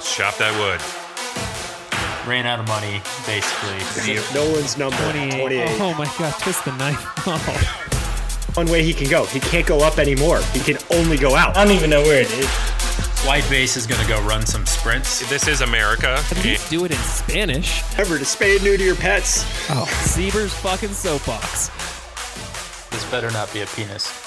Let's shop that wood. Ran out of money, basically. Nolan's number 28. 28. Oh my god, twist the knife. Oh. One way he can go. He can't go up anymore. He can only go out. I don't even know where it is. White base is going to go run some sprints. This is America. At least do it in Spanish. Ever to spay and neuter your pets. Oh, Zebras fucking soapbox. This better not be a penis.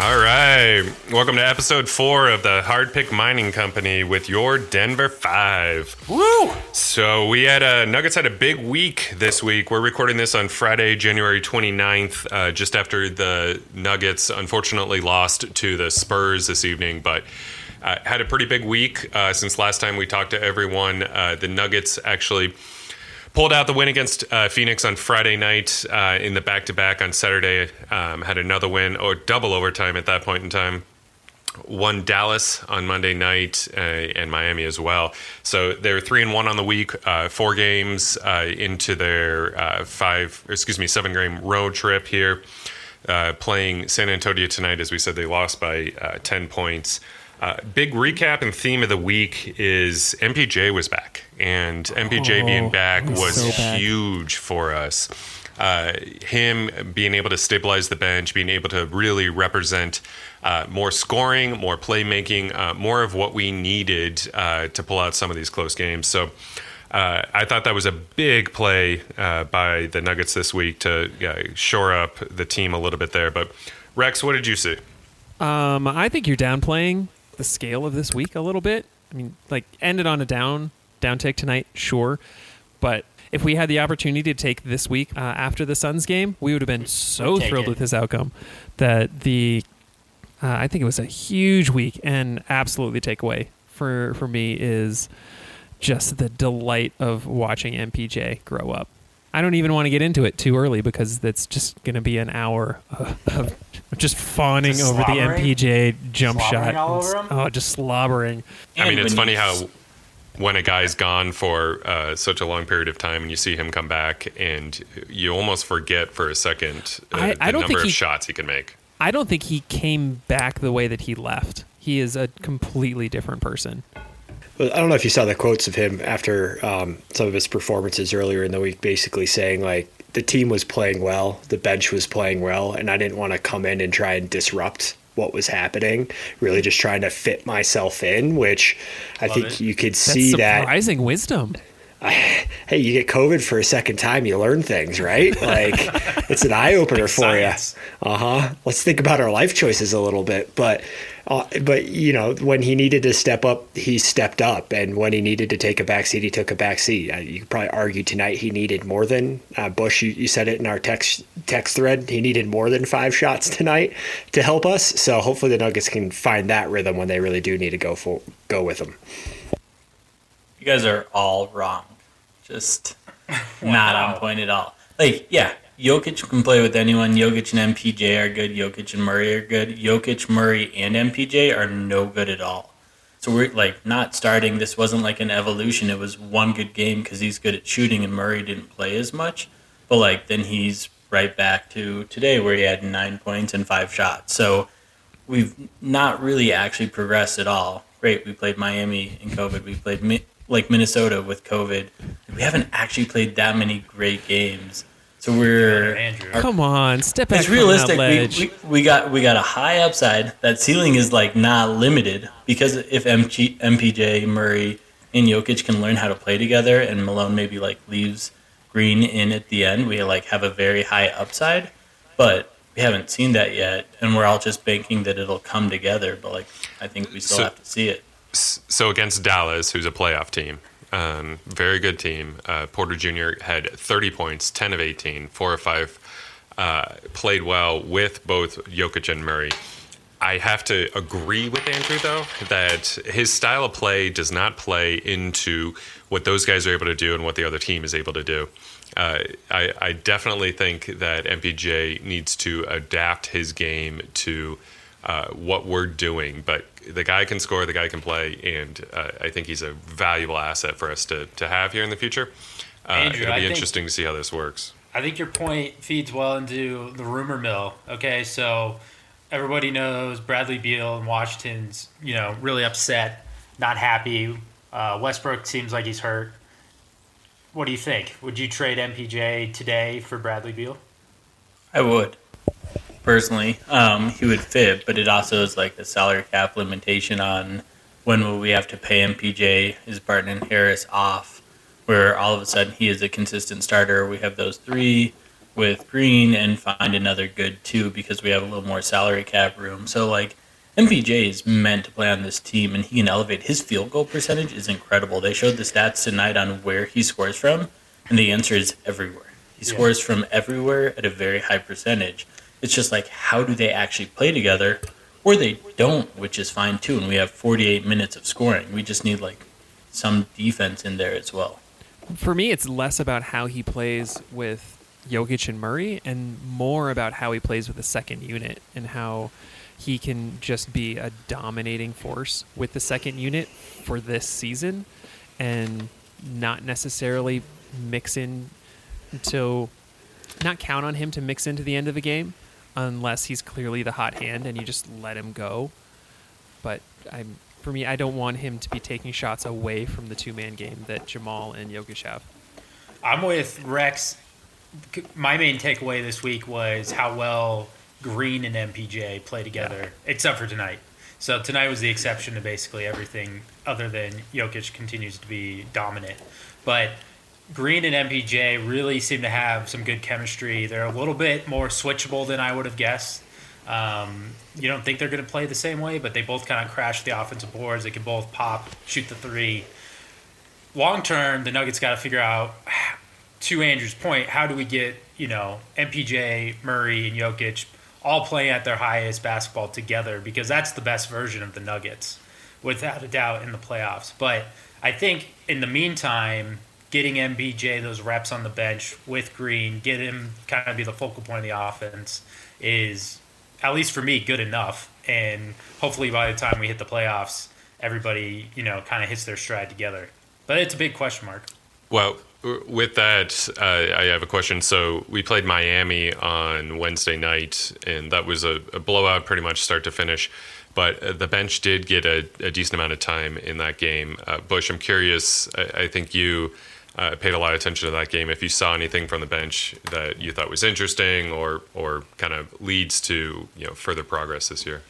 All right. Welcome to episode four of the Hard Pick Mining Company with your Denver Five. Woo! So we had a Nuggets had a big week this week. We're recording this on Friday, January 29th, uh, just after the Nuggets unfortunately lost to the Spurs this evening, but. Uh, had a pretty big week uh, since last time we talked to everyone. Uh, the Nuggets actually pulled out the win against uh, Phoenix on Friday night uh, in the back to back on Saturday. Um, had another win or double overtime at that point in time. Won Dallas on Monday night uh, and Miami as well. So they're three and one on the week, uh, four games uh, into their uh, five, excuse me, seven game road trip here. Playing San Antonio tonight, as we said, they lost by 10 points. Uh, big recap and theme of the week is MPJ was back, and MPJ Oh, being back was so back. huge for us. Uh, him being able to stabilize the bench, being able to really represent uh, more scoring, more playmaking, uh, more of what we needed uh, to pull out some of these close games. So. Uh, I thought that was a big play uh, by the Nuggets this week to uh, shore up the team a little bit there. But Rex, what did you see? Um, I think you're downplaying the scale of this week a little bit. I mean, like ended on a down down tick tonight, sure, but if we had the opportunity to take this week uh, after the Suns game, we would have been so Take thrilled it. with this outcome that the uh, I think it was a huge week and absolutely takeaway for for me is just the delight of watching MPJ grow up. I don't even want to get into it too early because that's just going to be an hour of, of just fawning Just over the? MPJ jump shot. all and over him? Oh, just slobbering. I mean, And it's funny how when a guy's gone for uh, such a long period of time and you see him come back and you almost forget for a second uh, I- the I don't number think of he- shots he can make. I don't think he came back the way that he left. He is a completely different person. Well, I don't know if you saw the quotes of him after um, some of his performances earlier in the week, basically saying like the team was playing well, the bench was playing well, and I didn't want to come in and try and disrupt what was happening. Really, just trying to fit myself in, which I Love think it. you could That's see that. surprising wisdom. Hey, you get COVID for a second time, you learn things, right? Like it's an eye opener for you. Uh huh. Let's think about our life choices a little bit, but. Uh, but you know, when he needed to step up, he stepped up, and when he needed to take a back seat, he took a back seat. Uh, you could probably argue tonight he needed more than uh, Bush. You, you said it in our text text thread. He needed more than five shots tonight to help us. So hopefully the Nuggets can find that rhythm when they really do need to go for go with him. You guys are all wrong. Just not on point at all. Like, yeah, Jokic can play with anyone. Jokic and MPJ are good. Jokic and Murray are good. Jokic, Murray, and MPJ are no good at all. So we're like not starting. This wasn't like an evolution. It was one good game because he's good at shooting and Murray didn't play as much. But like then he's right back to today where he had nine points and five shots. So we've not really actually progressed at all. Great, we played Miami in COVID. We played like Minnesota with COVID. We haven't actually played that many great games. So we're Andrew. Come on, step back it's from realistic. that We, we, we got we got a high upside. That ceiling is like not limited because if MG, MPJ, Murray, and Jokic can learn how to play together, and Malone maybe like leaves Green in at the end, we like have a very high upside. But we haven't seen that yet, and we're all just banking that it'll come together. But like I think we still So- have to see it. So against Dallas, who's a playoff team, um, very good team. Uh, Porter Jr. had 30 points, 10 of 18, four or five. Uh, played well with both Jokic and Murray. I have to agree with Andrew though that his style of play does not play into what those guys are able to do and what the other team is able to do. Uh, I, I definitely think that MPJ needs to adapt his game to uh, what we're doing. But the guy can score, the guy can play, and uh, I think he's a valuable asset for us to, to have here in the future. Uh, Andrew, it'll I be think- interesting to see how this works. I think your point feeds well into the rumor mill. Okay, so everybody knows Bradley Beal and Washington's, you know, really upset not happy. Uh, Westbrook seems like he's hurt. What do you think? Would you trade MPJ today for Bradley Beal? I would personally. Um, he would fit, but it also is like the salary cap limitation on when will we have to pay MPJ, his Barton and Harris off, where all of a sudden he is a consistent starter. We have those three with Green and find another good two because we have a little more salary cap room. So like MPJ is meant to play on this team and he can elevate his field goal percentage is incredible. They showed the stats tonight on where he scores from, and the answer is everywhere. He Yeah. scores from everywhere at a very high percentage. It's just like how do they actually play together? Or they don't, which is fine too, and we have 48 minutes of scoring. We just need like some defense in there as well. For me, it's less about how he plays with Jokic and Murray, and more about how he plays with the second unit and how he can just be a dominating force with the second unit for this season, and not necessarily mix in to not count on him to mix into the end of the game unless he's clearly the hot hand and you just let him go. But I'm for me, I don't want him to be taking shots away from the two man game that Jamal and Jokic have. I'm with Rex. My main takeaway this week was how well Green and MPJ play together, except for tonight. So tonight was the exception to basically everything, other than Jokic continues to be dominant. But Green and MPJ really seem to have some good chemistry. They're a little bit more switchable than I would have guessed. Um, you don't think they're going to play the same way, but they both kind of crash the offensive boards. They can both pop, shoot the three. Long term, the Nuggets got to figure out, to Andrew's point, how do we get you know MPJ, Murray, and Jokic all playing at their highest basketball together because that's the best version of the Nuggets, without a doubt, in the playoffs. But I think in the meantime, getting MPJ those reps on the bench with Green, get him kind of be the focal point of the offense is at least for me good enough. And hopefully by the time we hit the playoffs, everybody you know kind of hits their stride together. But it's a big question mark. Well, with that, uh, I have a question. So we played Miami on Wednesday night, and that was a, a blowout, pretty much start to finish. But uh, the bench did get a, a decent amount of time in that game. Uh, Bush, I'm curious. I, I think you uh, paid a lot of attention to that game. If you saw anything from the bench that you thought was interesting, or or kind of leads to you know further progress this year.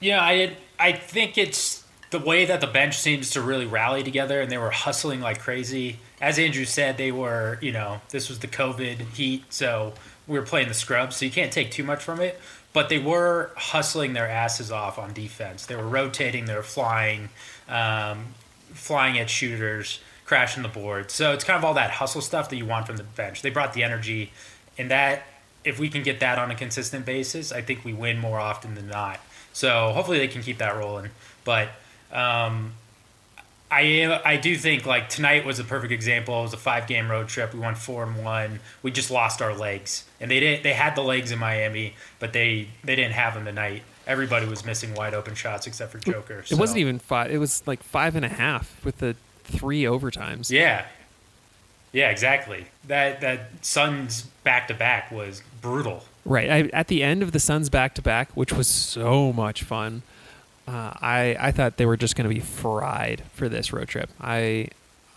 Yeah, I I think it's the way that the bench seems to really rally together, and they were hustling like crazy. As Andrew said, they were you know this was the COVID heat, so we were playing the scrubs, so you can't take too much from it. But they were hustling their asses off on defense. They were rotating, they were flying, um, flying at shooters, crashing the board. So it's kind of all that hustle stuff that you want from the bench. They brought the energy, and that if we can get that on a consistent basis, I think we win more often than not. So hopefully they can keep that rolling. But um, I I do think like tonight was a perfect example. It was a five game road trip. We won four and one. We just lost our legs, and they didn't. They had the legs in Miami, but they they didn't have them tonight. Everybody was missing wide open shots except for Joker. It so- wasn't even five. It was like five and a half with the three overtimes. Yeah. Yeah, exactly. That that Suns back to back was brutal. Right. I, at the end of the Suns back to back, which was so much fun, uh, I I thought they were just going to be fried for this road trip. I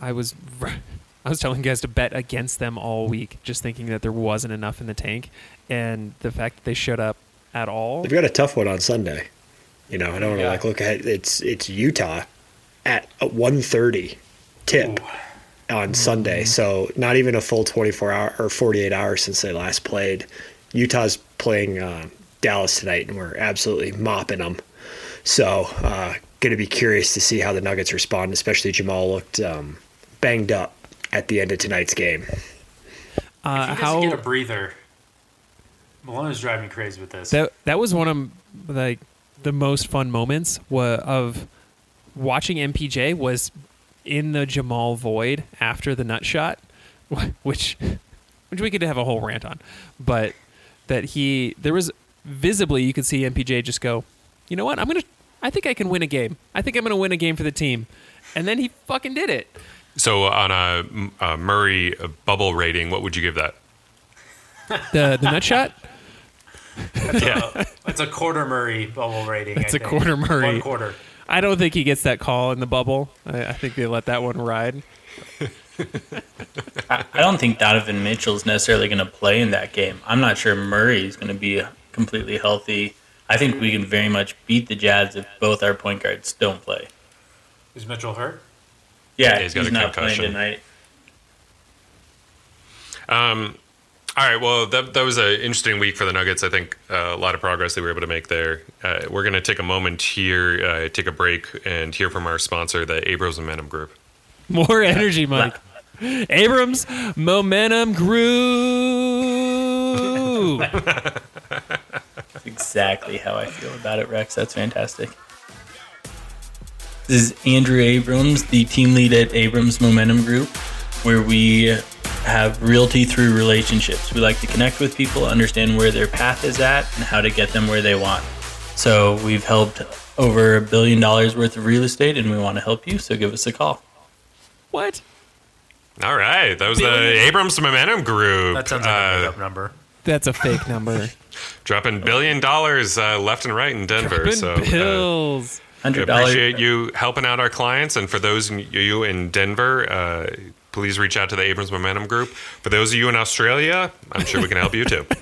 I was I was telling guys to bet against them all week, just thinking that there wasn't enough in the tank, and the fact that they showed up at all. They've got a tough one on Sunday. You know, I don't want to Yeah. like look at it's it's Utah at a 1:30 tip on Sunday. So not even a full 24 hour or 48 hours since they last played. Utah's playing uh, Dallas tonight, and we're absolutely mopping them. So uh, going to be curious to see how the Nuggets respond. Especially Jamal looked um, banged up at the end of tonight's game. Uh, if he how doesn't get a breather, Malone's driving me crazy with this. that that was one of like the most fun moments wa- of watching MPJ was in the Jamal void after the nut shot, which which we could have a whole rant on, but that he there was visibly you could see MPJ just go, you know what, I'm gonna, I think I can win a game. I think I'm gonna win a game for the team, and then he fucking did it. So on a, a Murray bubble rating, what would you give that? The the nut shot. That's, a, that's a quarter Murray bubble rating. It's I a think. quarter Murray. One quarter. I don't think he gets that call in the bubble. I, I think they let that one ride. I, I don't think Donovan Mitchell is necessarily going to play in that game. I'm not sure Murray is going to be completely healthy. I think we can very much beat the Jazz if both our point guards don't play. Is Mitchell hurt? Yeah, he's he's, got a not concussion. playing tonight. Um, all right. Well, that, that was an interesting week for the Nuggets. I think uh, a lot of progress they were able to make there. Uh, we're going to take a moment here, uh, take a break, and hear from our sponsor, the Abrams Momentum Group. More energy, Mike. Abrams Momentum Group. Exactly how I feel about it, Rex. That's fantastic. This is Andrew Abrams, the team lead at Abrams Momentum Group, where we have realty through relationships. We like to connect with people, understand where their path is at, and how to get them where they want. So we've helped over a billion dollars worth of real estate, and we want to help you. So give us a call. what? All right. That was the Abrams Momentum Group. That sounds like a Uh, makeup number. That's a fake number. dropping billion dollars uh, left and right in Denver. Dropping so uh, bills. we Hundred dollars. appreciate you helping out our clients. And for those you in Denver, uh, please reach out to the Abrams Momentum Group. For those of you in Australia, I'm sure we can help you too.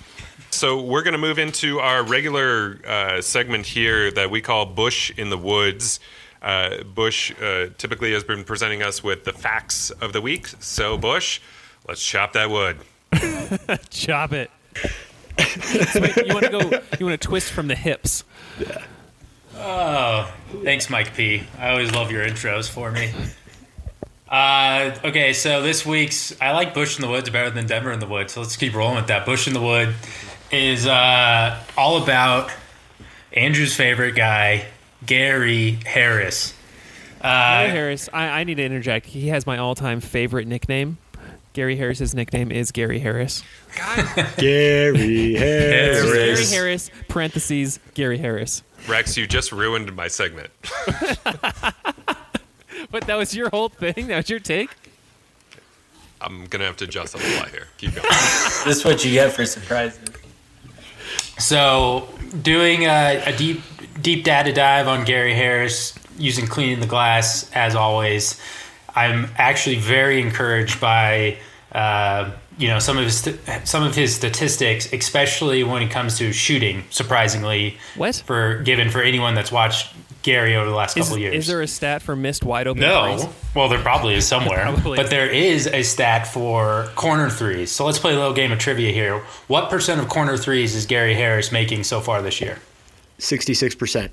So we're going to move into our regular uh, segment here that we call Bush in the Woods. Uh, Bush uh, typically has been presenting us with the facts of the week. So Bush, let's chop that wood. Chop it. So wait, you want to go? You want to twist from the hips? Oh, thanks, Mike P. I always love your intros for me. Uh, okay, so this week's I like Bush in the Woods better than Denver in the Woods. So let's keep rolling with that. Bush in the Wood is uh, all about Andrew's favorite guy, Gary Harris. Gary Uh, Harris. I, I need to interject. He has my all-time favorite nickname. Gary Harris's nickname is Gary Harris. Gary Harris. Gary Harris. Parentheses. Gary Harris. Rex, you just ruined my segment. But that was your whole thing. That was your take. I'm gonna have to adjust on the fly here. Keep going. This is what you get for surprises. So, doing a, a deep deep data dive on Gary Harris using cleaning the glass as always. I'm actually very encouraged by uh, you know some of his st- some of his statistics, especially when it comes to shooting. Surprisingly, What? for given for anyone that's watched Gary over the last Is, couple years. is there a stat for missed wide open No. threes? Well, there probably is somewhere. Probably but is. there is a stat for corner threes. So let's play a little game of trivia here. What percent of corner threes is Gary Harris making so far this year? 66%.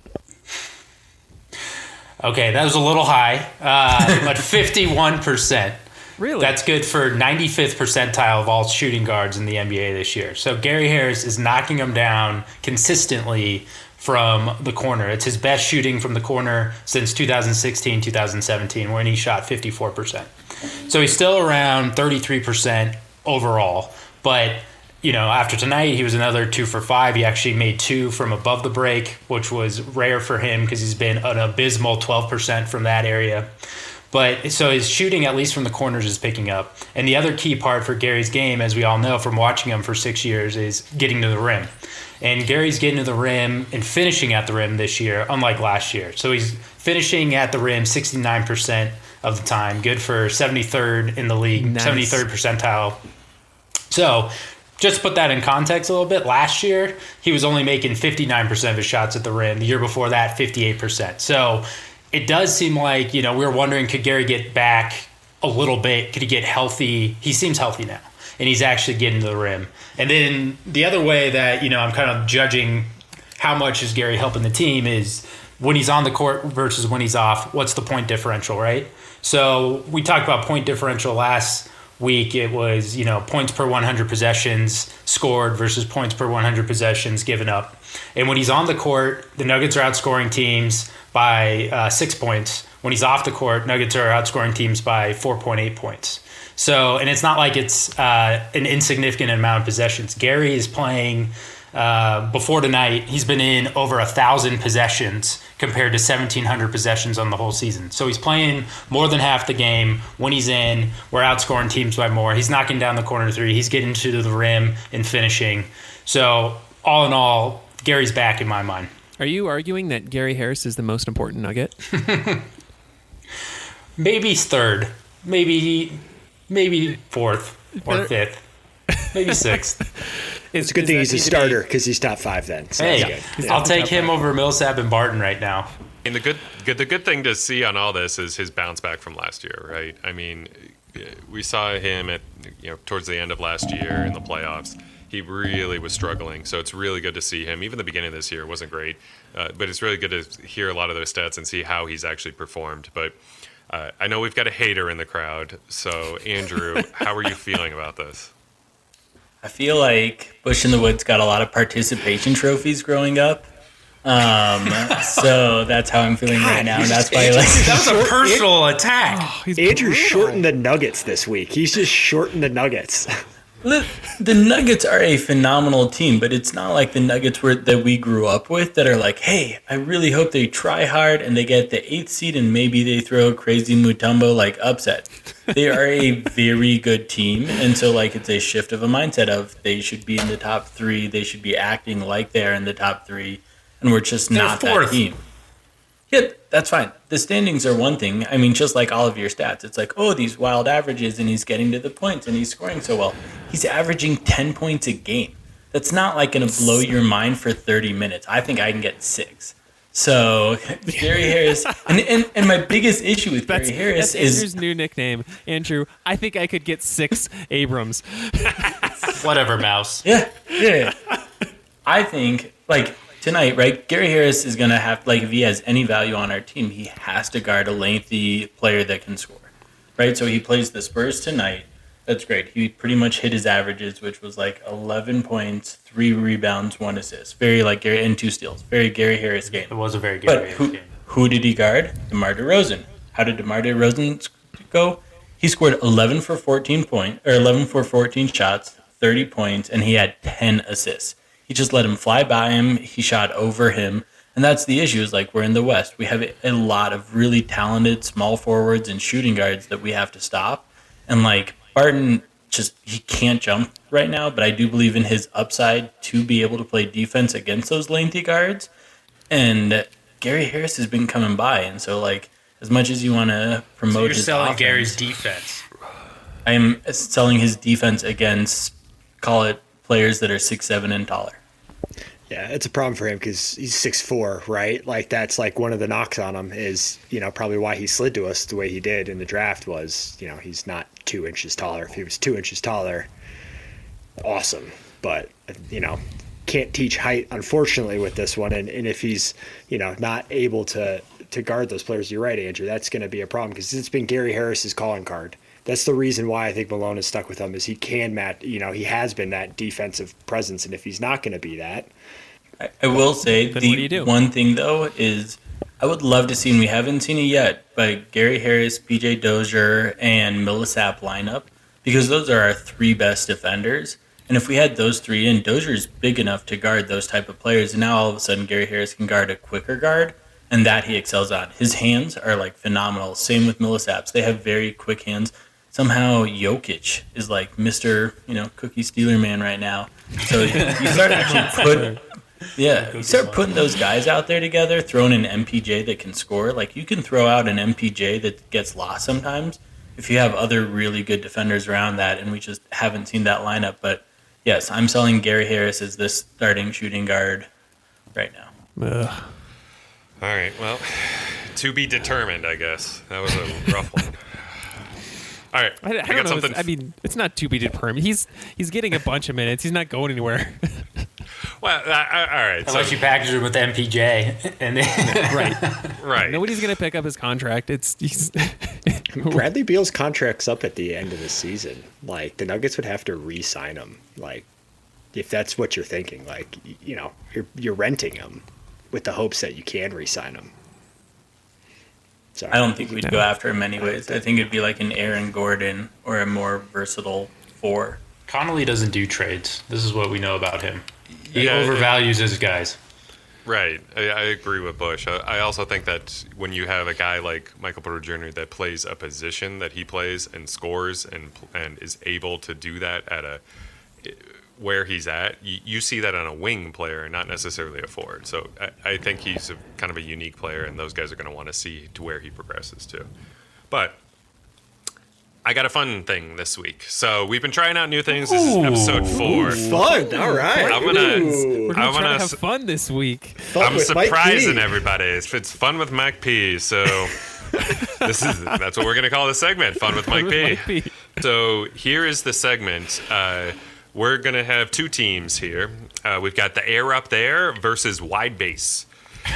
Okay, that was a little high, uh, but 51%. Really? That's good for 95th percentile of all shooting guards in the NBA this year. So Gary Harris is knocking them down consistently from the corner. It's his best shooting from the corner since 2016, 2017, when he shot 54%. So he's still around 33% overall. But, you know, after tonight, he was another two for five. He actually made two from above the break, which was rare for him because he's been an abysmal 12% from that area. But so his shooting, at least from the corners, is picking up. And the other key part for Gary's game, as we all know from watching him for six years, is getting to the rim. And Gary's getting to the rim and finishing at the rim this year, unlike last year. So he's finishing at the rim 69% of the time, good for 73rd in the league, Nice. 73rd percentile. So, just to put that in context a little bit, last year he was only making 59% of his shots at the rim. The year before that, 58%. So, it does seem like, you know, we were wondering could Gary get back a little bit? Could he get healthy? He seems healthy now, and he's actually getting to the rim. And then the other way that, you know, I'm kind of judging how much is Gary helping the team is when he's on the court versus when he's off, what's the point differential, right? So we talked about point differential last week. It was, you know, points per 100 possessions scored versus points per 100 possessions given up. And when he's on the court, the Nuggets are outscoring teams by uh, six points. When he's off the court, Nuggets are outscoring teams by 4.8 points. So, and it's not like it's uh, an insignificant amount of possessions. Gary is playing uh, before tonight. He's been in over a thousand possessions compared to 1,700 possessions on the whole season. So he's playing more than half the game. When he's in, we're outscoring teams by more. He's knocking down the corner three. He's getting to the rim and finishing. So all in all, Gary's back in my mind. Are you arguing that Gary Harris is the most important nugget? Maybe he's third. Maybe maybe fourth or Better- fifth. Maybe sixth. It's a good thing he's a starter because he's top five then. So hey, that's good. I'll take him over Millsap and Barton right now. And the good, good, the good thing to see on all this is his bounce back from last year, right? I mean, we saw him at you know towards the end of last year in the playoffs. He really was struggling, so it's really good to see him. Even the beginning of this year wasn't great, uh, but it's really good to hear a lot of those stats and see how he's actually performed. But uh, I know we've got a hater in the crowd, so Andrew, how are you feeling about this? I feel like Bush in the Woods got a lot of participation trophies growing up. Um, so that's how I'm feeling right now. And that's why, like, That was a personal attack. He's Andrew brutal. shortened the Nuggets this week. He's just shortened the Nuggets. The Nuggets are a phenomenal team, but it's not like the Nuggets were that we grew up with that are like, hey, I really hope they try hard and they get the eighth seed and maybe they throw crazy Mutombo like upset. They are a very good team, and so like it's a shift of a mindset of they should be in the top three, they should be acting like they're in the top three, and we're just They're not that fourth. team. Yeah, that's fine. The standings are one thing. I mean, just like all of your stats, it's like, oh, these wild averages, and he's getting to the points, and he's scoring so well. He's averaging 10 points a game. That's not like going to blow your mind for 30 minutes. I think I can get six. So, Gary Harris, and, and, and my biggest issue with That's, Gary Harris that's is Andrew's new nickname. Andrew, I think I could get six Abrams. Whatever, mouse. Yeah, yeah. I think like tonight, right? Gary Harris is gonna have like if he has any value on our team, he has to guard a lengthy player that can score, right? So he plays the Spurs tonight. That's great. He pretty much hit his averages, which was like 11 points, three rebounds, one assist. Very like Gary and two steals. Very Gary Harris game. It was a very good But Raiders who, game. who did he guard? DeMar DeRozan. How did DeMar DeRozan go? He scored 11 for 14 point or 11 for 14 shots, 30 points, and he had 10 assists. He just let him fly by him. He shot over him, and that's the issue. Is like we're in the West. We have a lot of really talented small forwards and shooting guards that we have to stop. And like Barton, just he can't jump right now. But I do believe in his upside to be able to play defense against those lengthy guards. And Gary Harris has been coming by, and so like as much as you want to promote, So you're selling offense, Gary's defense. I am selling his defense against call it players that are six seven and taller. Yeah, it's a problem for him because he's six four, right? Like that's like one of the knocks on him is you know probably why he slid to us the way he did in the draft was you know he's not two inches taller. If he was two inches taller, awesome, but you know can't teach height unfortunately with this one. And, and if he's you know not able to to guard those players, you're right, Andrew. That's going to be a problem because it's been Gary Harris's calling card. That's the reason why I think Malone is stuck with him is he can match. You know he has been that defensive presence, and if he's not going to be that. I, I will say Then the what do you do? one thing though is I would love to see, and we haven't seen it yet, but Gary Harris, PJ Dozier, and Millsap lineup because those are our three best defenders. And if we had those three in, Dozier's big enough to guard those type of players, and now all of a sudden Gary Harris can guard a quicker guard, and that he excels on. His hands are like phenomenal. Same with Millsaps; they have very quick hands. Somehow Jokic is like Mister, you know, Cookie Stealer man right now. So you start actually put yeah, you start putting those guys out there together, throwing an MPJ that can score. Like you can throw out an MPJ that gets lost sometimes if you have other really good defenders around that, and we just haven't seen that lineup. But yes, I'm selling Gary Harris as this starting shooting guard right now. Ugh. All right. Well, to be determined, I guess. That was a rough one. All right. I, I we don't got know. something. It's- I mean, it's not to be determined. He's he's getting a bunch of minutes. He's not going anywhere. well, all right. So, Unless you package it with MPJ, and then right. right. Nobody's gonna pick up his contract. It's he's, Bradley Beal's contract's up at the end of the season. Like the Nuggets would have to re-sign him. Like if that's what you're thinking, like you know, you're you're renting him with the hopes that you can re-sign him. Sorry. I don't think we'd No. go after him anyways. I think it'd be like an Aaron Gordon or a more versatile four. Connelly doesn't do trades. This is what we know about him. He Yeah, overvalues his guys. Right. I, I agree with Bush. I, I also think that when you have a guy like Michael Porter Jr. that plays a position that he plays and scores and and is able to do that at a where he's at, you, you see that on a wing player, and not necessarily a forward. So I, I think he's a, kind of a unique player, and those guys are going to want to see to where he progresses to. But I got a fun thing this week. So we've been trying out new things. This is episode four. Fun. All right. I'm gonna- Ooh. We're gonna I try wanna to have s- fun this week. Fun I'm with Mike surprising everybody. It's, it's fun with Mike P. So this is that's what we're gonna call the segment. Fun with Mike With P. Mike P. So here is the segment. Uh, we're gonna have two teams here. Uh, we've got the air up there versus wide base.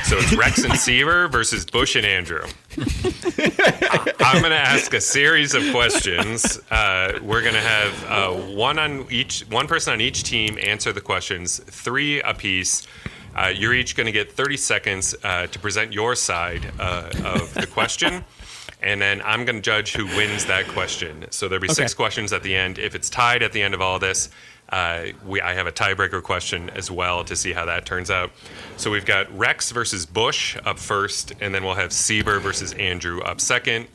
So it's Rex and Seaver versus Bush and Andrew. I'm going to ask a series of questions. Uh, we're going to have uh, one on each, one person on each team answer the questions, three apiece. Uh, you're each going to get 30 seconds uh, to present your side uh, of the question, and then I'm going to judge who wins that question. So there'll be six questions at the end. If it's tied at the end of all this, uh, we I have a tiebreaker question as well to see how that turns out. So we've got Rex versus Bush up first, and then we'll have Sieber versus Andrew up second.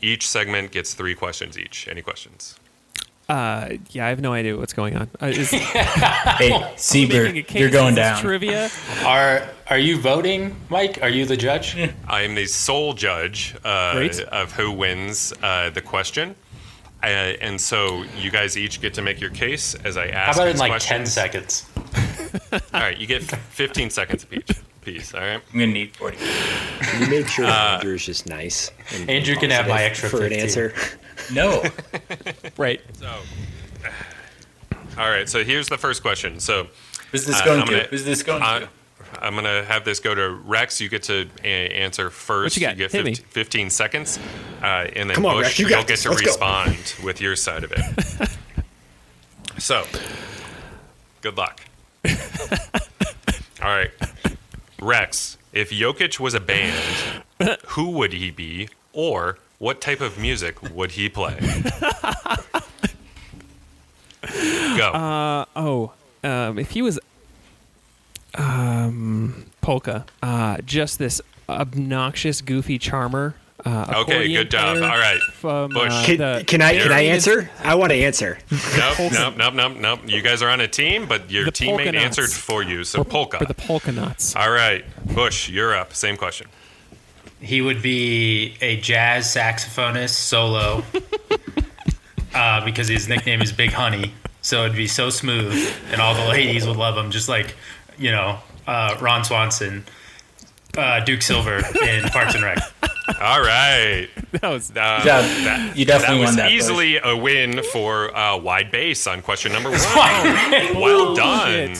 Each segment gets three questions each. Any questions? Uh, yeah, I have no idea what's going on. Uh, is, Hey, making a Seabird, case, you're going down. Trivia. Are are you voting, Mike? Are you the judge? I am the sole judge uh, of who wins uh, the question. Uh, and so you guys each get to make your case as I asked. How ask. about in these like ten seconds? All right, you get 15 seconds each. Piece. All right. I'm gonna need 40. You make sure that Andrew's just nice. and Andrew can have my extra for an answer. No. Right. So, all right. So here's the first question. So Who's this Uh, gonna, gonna- Who's this going uh, to? I'm gonna have this go to Rex. You get to a- answer first. What you got? get Hit me. 15, 15 seconds, uh, and then Come on, Bush, Rex, you you'll got get this. to Let's go. respond with your side of it. so, good luck. All right, Rex. If Jokic was a band, who would he be, or what type of music would he play? Go. Oh, um, if he was um, polka, uh, just this obnoxious, goofy charmer. Uh, Okay, good job. All right. From, Bush. uh, Can, the- can I can I answer? I want to answer. Nope, nope, nope, nope, nope. You guys are on a team, but your The teammate nuts. answered for you. So polka. For the polka nuts. All right, Bush, you're up. Same question. He would be a jazz saxophonist solo uh, because his nickname is Big Honey. So it'd be so smooth, and all the ladies would love him, just like you know uh, Ron Swanson, uh, Duke Silver in Parks and Rec. All right. That was Uh, Yeah, that, you that definitely was won that. Bush. easily a win for uh, wide base on question number one. well done.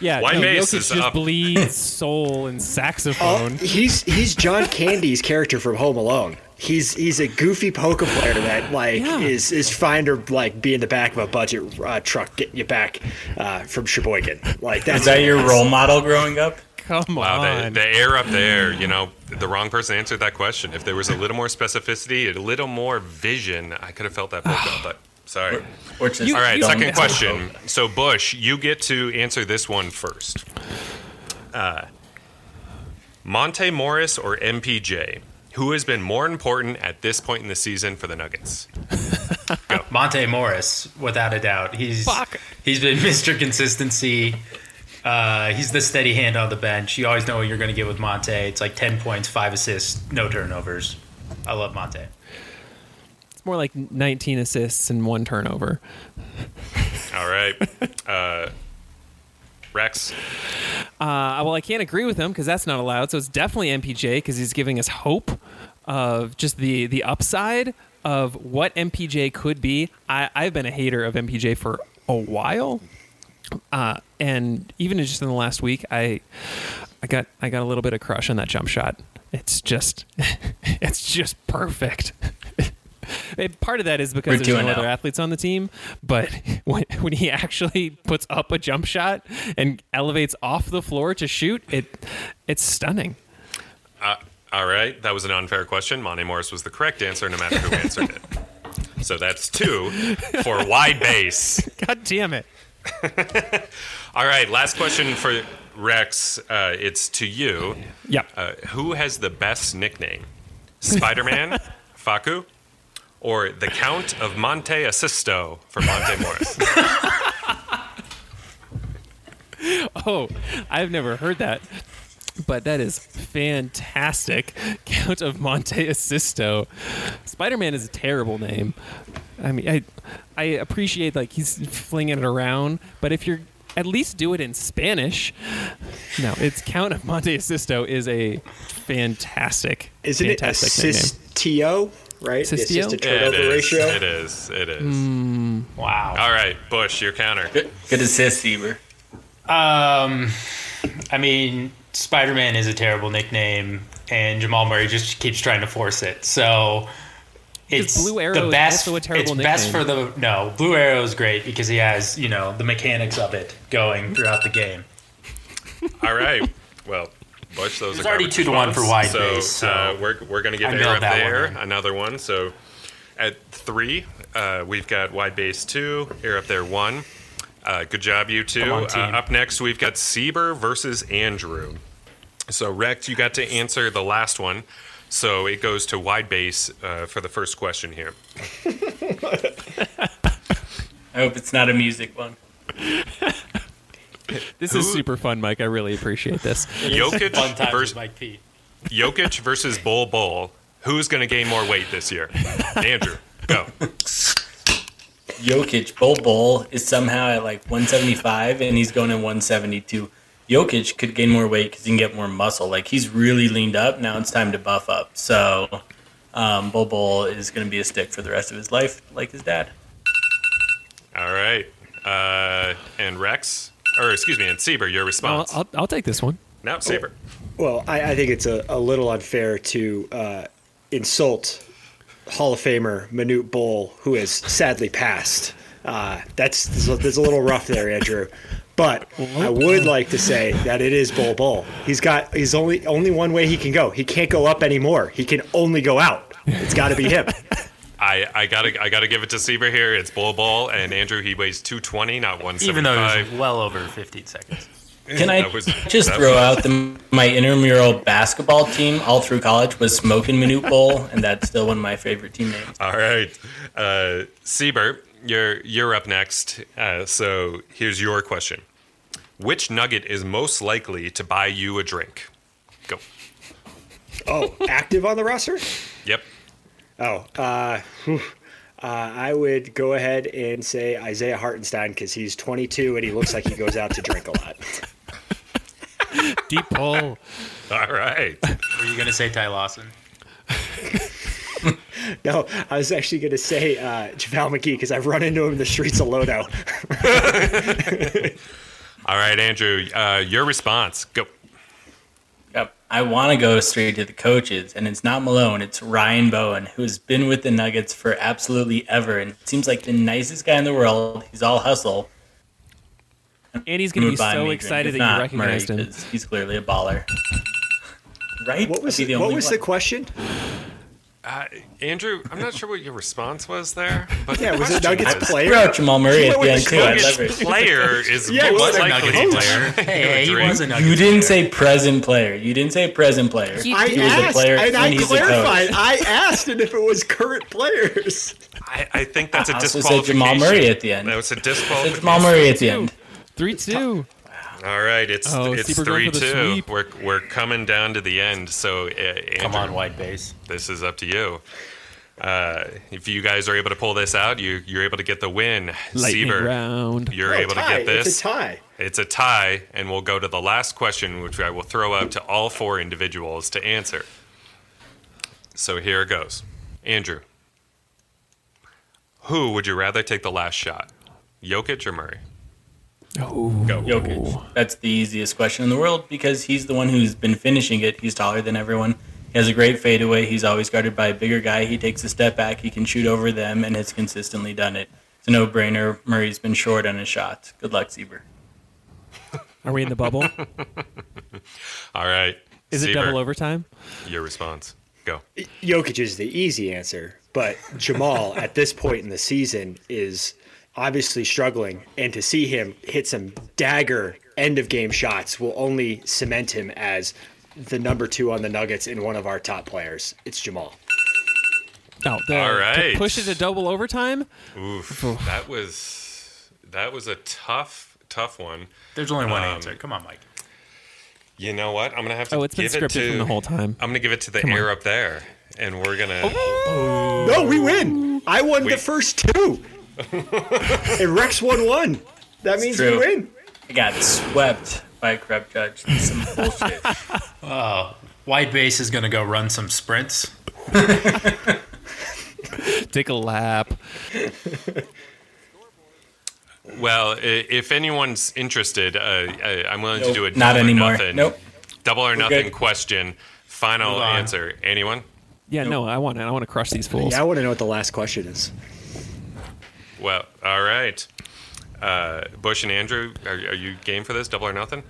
Yeah, Wide no, bass Jokic is just up. bleeds soul and Oh, saxophone. he's he's John Candy's character from Home Alone. He's he's a goofy poker player that like Yeah. is is fine to like be in the back of a budget uh, truck getting you back uh, from Sheboygan. Like that's Is that your role model growing up? Come Wow, the, on. the air up there, you know, the wrong person answered that question. If there was a little more specificity, a little more vision, I could have felt that polka, but sorry. Or just You- All right, second question. So, Bush, you get to answer this one first. Uh, Monte Morris or MPJ? Who has been more important at this point in the season for the Nuggets? Monte Morris, without a doubt. He's Fuck. he's been Mr. Consistency. Uh, he's the steady hand on the bench. You always know what you're going to get with Monte. It's like ten points, five assists, no turnovers. I love Monte. It's more like 19 assists and one turnover. All right. Uh, Rex? Uh, well, I can't agree with him because that's not allowed. So it's definitely MPJ because he's giving us hope of just the the upside of what MPJ could be. I, I've been a hater of MPJ for a while, uh, and even just in the last week, I I got I got a little bit of crush on that jump shot. It's just it's just perfect. And part of that is because We're there's no doing other athletes on the team, but when, when he actually puts up a jump shot and elevates off the floor to shoot, it it's stunning. Uh, all right. That was an unfair question. Monte Morris was the correct answer, no matter who answered it. So that's two for wide base. God damn it! All right. Last question for Rex. Uh, it's to you. Yep. Uh, who has the best nickname? Spider Man, Facu, or the Count of Monte Assisto for Monte Morris? Oh, I've never heard that. But that is fantastic. Count of Monte Assisto. Spider Man is a terrible name. I mean, I, I appreciate like he's flinging it around, but if you're at least do it in Spanish. No, it's Count of Monte Assisto is a fantastic, Isn't it fantastic nickname. assistio? Right, the Assistio? assist to It turnover is. ratio. It is. It is. Hmm. Wow. All right, Bush, your counter. Good, good assist, Sieber. Um, I mean, Spider Man is a terrible nickname, and Jamal Murray just keeps trying to force it. So it's Blue Arrow the is best. also a terrible it's best for the no. Blue Arrow is great because he has you know the mechanics of it going throughout the game. All right. Well, Bush, those It's are already garbage two to one for wide so, base, so uh, we're we're gonna get air up that one there another one. So at three, uh, we've got wide base two, air up there one. Uh, good job, you two. On, uh, up next, we've got Sieber versus Andrew. So Rex, you got to answer the last one. So it goes to wide base uh, for the first question here. I hope it's not a music one. This Who- is super fun, Mike. I really appreciate this. Jokic Fun times versus Mike P. Jokic versus Bol Bol. Who's going to gain more weight this year? Andrew, go. Jokic, Bol Bol is somehow at like 175 and he's going in 172. Jokic could gain more weight because he can get more muscle. Like he's really leaned up. Now it's time to buff up. So um, Bol Bol is going to be a stick for the rest of his life, like his dad. All right. Uh, and Rex, or excuse me, and Sieber, your I'll, response. I'll, I'll take this one. now, Sieber. Well, I, I think it's a, a little unfair to uh, insult Hall of Famer Manute Bol, who has sadly passed. Uh, that's that's a little rough there, Andrew. But I would like to say that it is Bol Bol. He's got he's only only one way he can go. He can't go up anymore. He can only go out. It's got to be him. I, I gotta I gotta give it to Sieber here. It's Bol Bol and Andrew he weighs 220, not 175. Even though he's well over 15 seconds. Can I was- just throw was- out the, my intramural basketball team all through college was Smoking Manute Bol, and that's still one of my favorite team names. All right, uh, Sieber, you're you're up next. Uh, so here's your question: Which Nugget is most likely to buy you a drink? Go. Oh, active on the roster? Yep. Oh, uh, whew. uh, I would go ahead and say Isaiah Hartenstein because he's 22 and he looks like he goes out to drink a lot. Deep pull. All right. Were you going to say Ty Lawson? No, I was actually going to say uh, JaVale McGee because I've run into him in the streets of Lodo. All right, Andrew, uh, your response. Go. Yep. I want to go straight to the coaches, and it's not Malone, it's Ryan Bowen, who has been with the Nuggets for absolutely ever, and seems like the nicest guy in the world. He's all hustle. And he's going to be so me excited that not, you recognized Murray, him. 'cause He's clearly a baller. Right? What was I'd what was the question? Uh, Andrew, I'm not sure what your response was there. But Yeah, the was it question Nuggets was, player? Throw out Jamal Murray at the end too. Nuggets player is Yeah, most was a likely Nuggets to player. Hey, he was a Nuggets You didn't player. say present player. You didn't say present player. He I He was a asked, player and I and he's clarified. I asked, and if it was current players. I, I think that's a I also said. Jamal Murray at the end. That was a disqualification. Jamal Murray at the end. Three two. All right, it's Oh, it's three two. sweep. We're we're coming down to the end. So uh, Andrew, Come on, white base. this is up to you. Uh, if you guys are able to pull this out, you you're able to get the win. Lightning Sieber, round. you're Oh, able tie. to get this. It's a tie. It's a tie, and we'll go to the last question, which I will throw out to all four individuals to answer. So here it goes. Andrew, who would you rather take the last shot? Jokic or Murray? Oh. Go. Jokic. That's the easiest question in the world because he's the one who's been finishing it. He's taller than everyone. He has a great fadeaway. He's always guarded by a bigger guy. He takes a step back. He can shoot over them and has consistently done it. It's a no-brainer. Murray's been short on his shots. Good luck, Sieber. Are we in the bubble? All right. Is it double overtime? Your response. Go. Jokic is the easy answer, but Jamal at this point in the season is obviously struggling, and to see him hit some dagger end of game shots will only cement him as the number two on the Nuggets and one of our top players. It's Jamal. No. The, All to push it to double overtime. Oof. that was that was a tough tough one. There's only one Um, answer. Come on, Mike. You know what? I'm gonna have to. Oh, it's been give it scripted to, from the whole time. I'm gonna give it to the Come on. air up there, and we're gonna. No, we win. I won We- the first two. And Rex won one. That means we true. win. I got swept by a corrupt judge. That's some bullshit. oh, White base is gonna go run some sprints. Take a lap. Well, if anyone's interested, uh, I, I'm willing to do a not double or nothing. Nope. Double or nothing good. question. Final answer. Anyone? Yeah, no, I want it. I want to crush these fools. Yeah, I want to know what the last question is. Well, all right. Uh, Bush and Andrew, are, are you game for this? Double or nothing?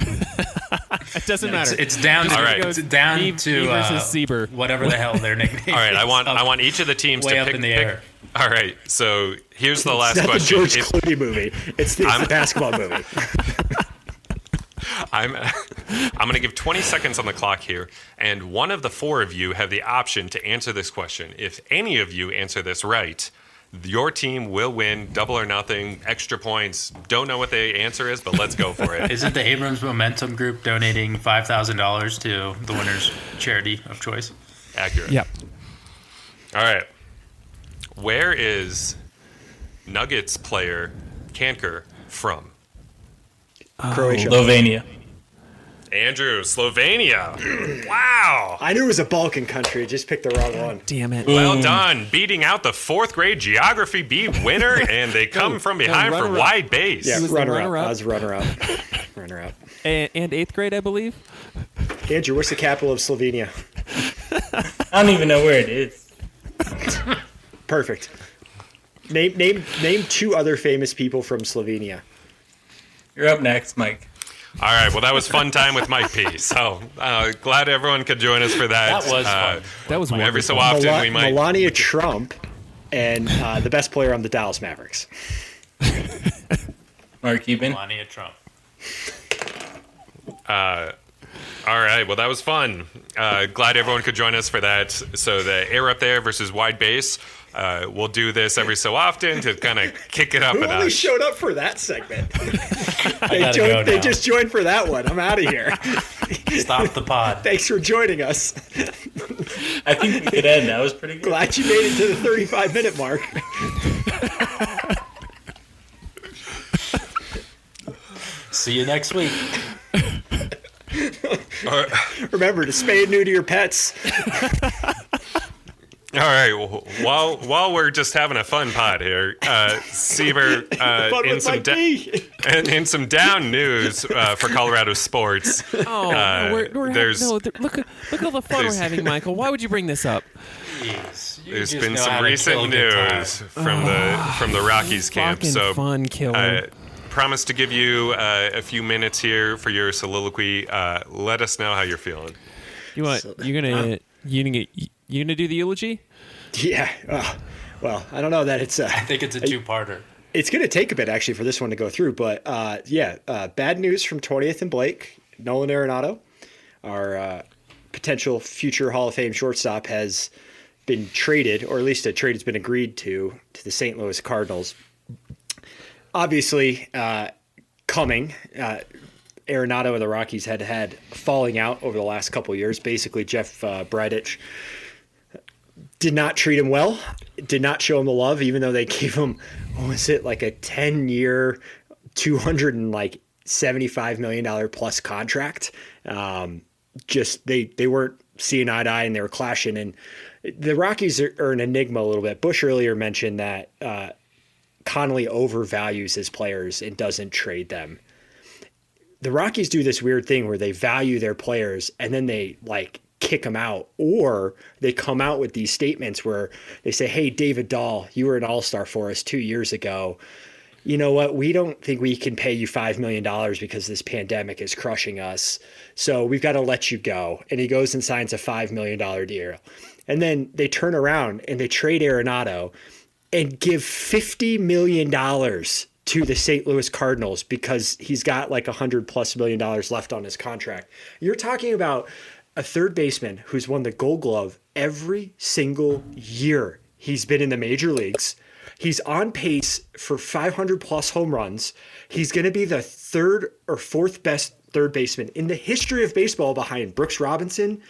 It doesn't matter. it's down to All right. it's down Me- to me versus uh, whatever the hell their nickname. All right. I want I want each of the teams way to up pick. in the pick- air. All right. So here's the last It's not question. the George If- Clooney movie. It's the, it's the basketball movie. I'm I'm going to give 20 seconds on the clock here, and one of the four of you have the option to answer this question. If any of you answer this right, your team will win double or nothing, extra points. Don't know what the answer is, but let's go for it. Isn't the Abrams Momentum Group donating five thousand dollars to the winner's charity of choice? Accurate. Yep. All right. Where is Nuggets player Cancar from? Croatia. Slovenia. Andrew, Slovenia. wow. I knew it was a Balkan country. Just picked the wrong one. Damn it. Well done, beating out the fourth grade geography B winner, and they come oh, from behind for runner-up. wide base. Yeah, was the runner up. runner-up. I was runner up. runner up. And, and eighth grade, I believe. Andrew, what's the capital of Slovenia? I don't even know where it is. Perfect. Name name name two other famous people from Slovenia. You're up next, Mike. All right. Well, that was fun time with Mike P. So uh, glad everyone could join us for that. That was Uh, fun. That was Every so often Mela- we might. Melania Trump and uh, the best player on the Dallas Mavericks. Mark Cuban. Melania Trump. All right. Well, that was fun. Uh, glad everyone could join us for that. So the air up there versus wide base. Uh, we'll do this every so often to kind of kick it up Who a only notch. showed up for that segment? they, joined, they just joined for that one. I'm out of here. Stop the pod. Thanks for joining us. I think we could end. That was pretty good. Glad you made it to the 35 minute mark. See you next week. Remember to spay and neuter your pets. All right. Well, while while we're just having a fun pod here, uh, Seaver, uh, in some da- B. and in some down news uh, for Colorado sports. Oh, Uh, no, we're, we're ha- there's- no, th- look, at- look at all the fun we're having, Michael. Why would you bring this up? Jeez, you There's just been some recent a good time. news from the from the Rockies camp. So fun killer. uh, promise to give you uh, a few minutes here for your soliloquy. Uh, let us know how you're feeling. you want? You're gonna you gonna you gonna do the eulogy? Yeah. uh, well, I don't know that it's uh, I think it's a two-parter. it's going to take a bit actually for this one to go through, but uh, yeah, uh, bad news from 20th and Blake. Nolan Arenado, our uh, potential future Hall of Fame shortstop, has been traded, or at least a trade has been agreed to, to the St. Louis Cardinals. Obviously, uh, coming. Uh, Arenado and the Rockies had had falling out over the last couple of years. Basically, Jeff uh, Bridich did not treat him well, did not show him the love, even though they gave him, what was it, like a 10 year, 200 and like $75 million plus contract. Um, just they, they weren't seeing eye to eye and they were clashing. And the Rockies are, are an enigma a little bit. Bush earlier mentioned that uh, Connelly overvalues his players and doesn't trade them. The Rockies do this weird thing where they value their players and then they like kick them out, or they come out with these statements where they say, Hey, David Dahl, you were an all star for us two years ago. You know what? We don't think we can pay you $5 million because this pandemic is crushing us. So we've got to let you go. And he goes and signs a $5 million deal. And then they turn around and they trade Arenado and give $50 million to the St. Louis Cardinals because he's got like a hundred plus million dollars left on his contract. You're talking about a third baseman who's won the gold glove every single year he's been in the major leagues, He's on pace for 500 plus home runs. He's going to be the third or fourth best third baseman in the history of baseball behind Brooks Robinson,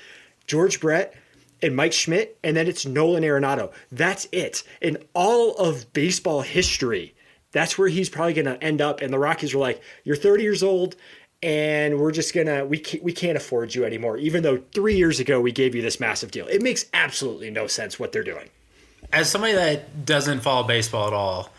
George Brett, and Mike Schmidt, and then it's Nolan Arenado. That's it. In all of baseball history, that's where he's probably going to end up. And the Rockies are like, "You're 30 years old, and we're just gonna we can't, we can't afford you anymore." Even though three years ago we gave you this massive deal, it makes absolutely no sense what they're doing. As somebody that doesn't follow baseball at all,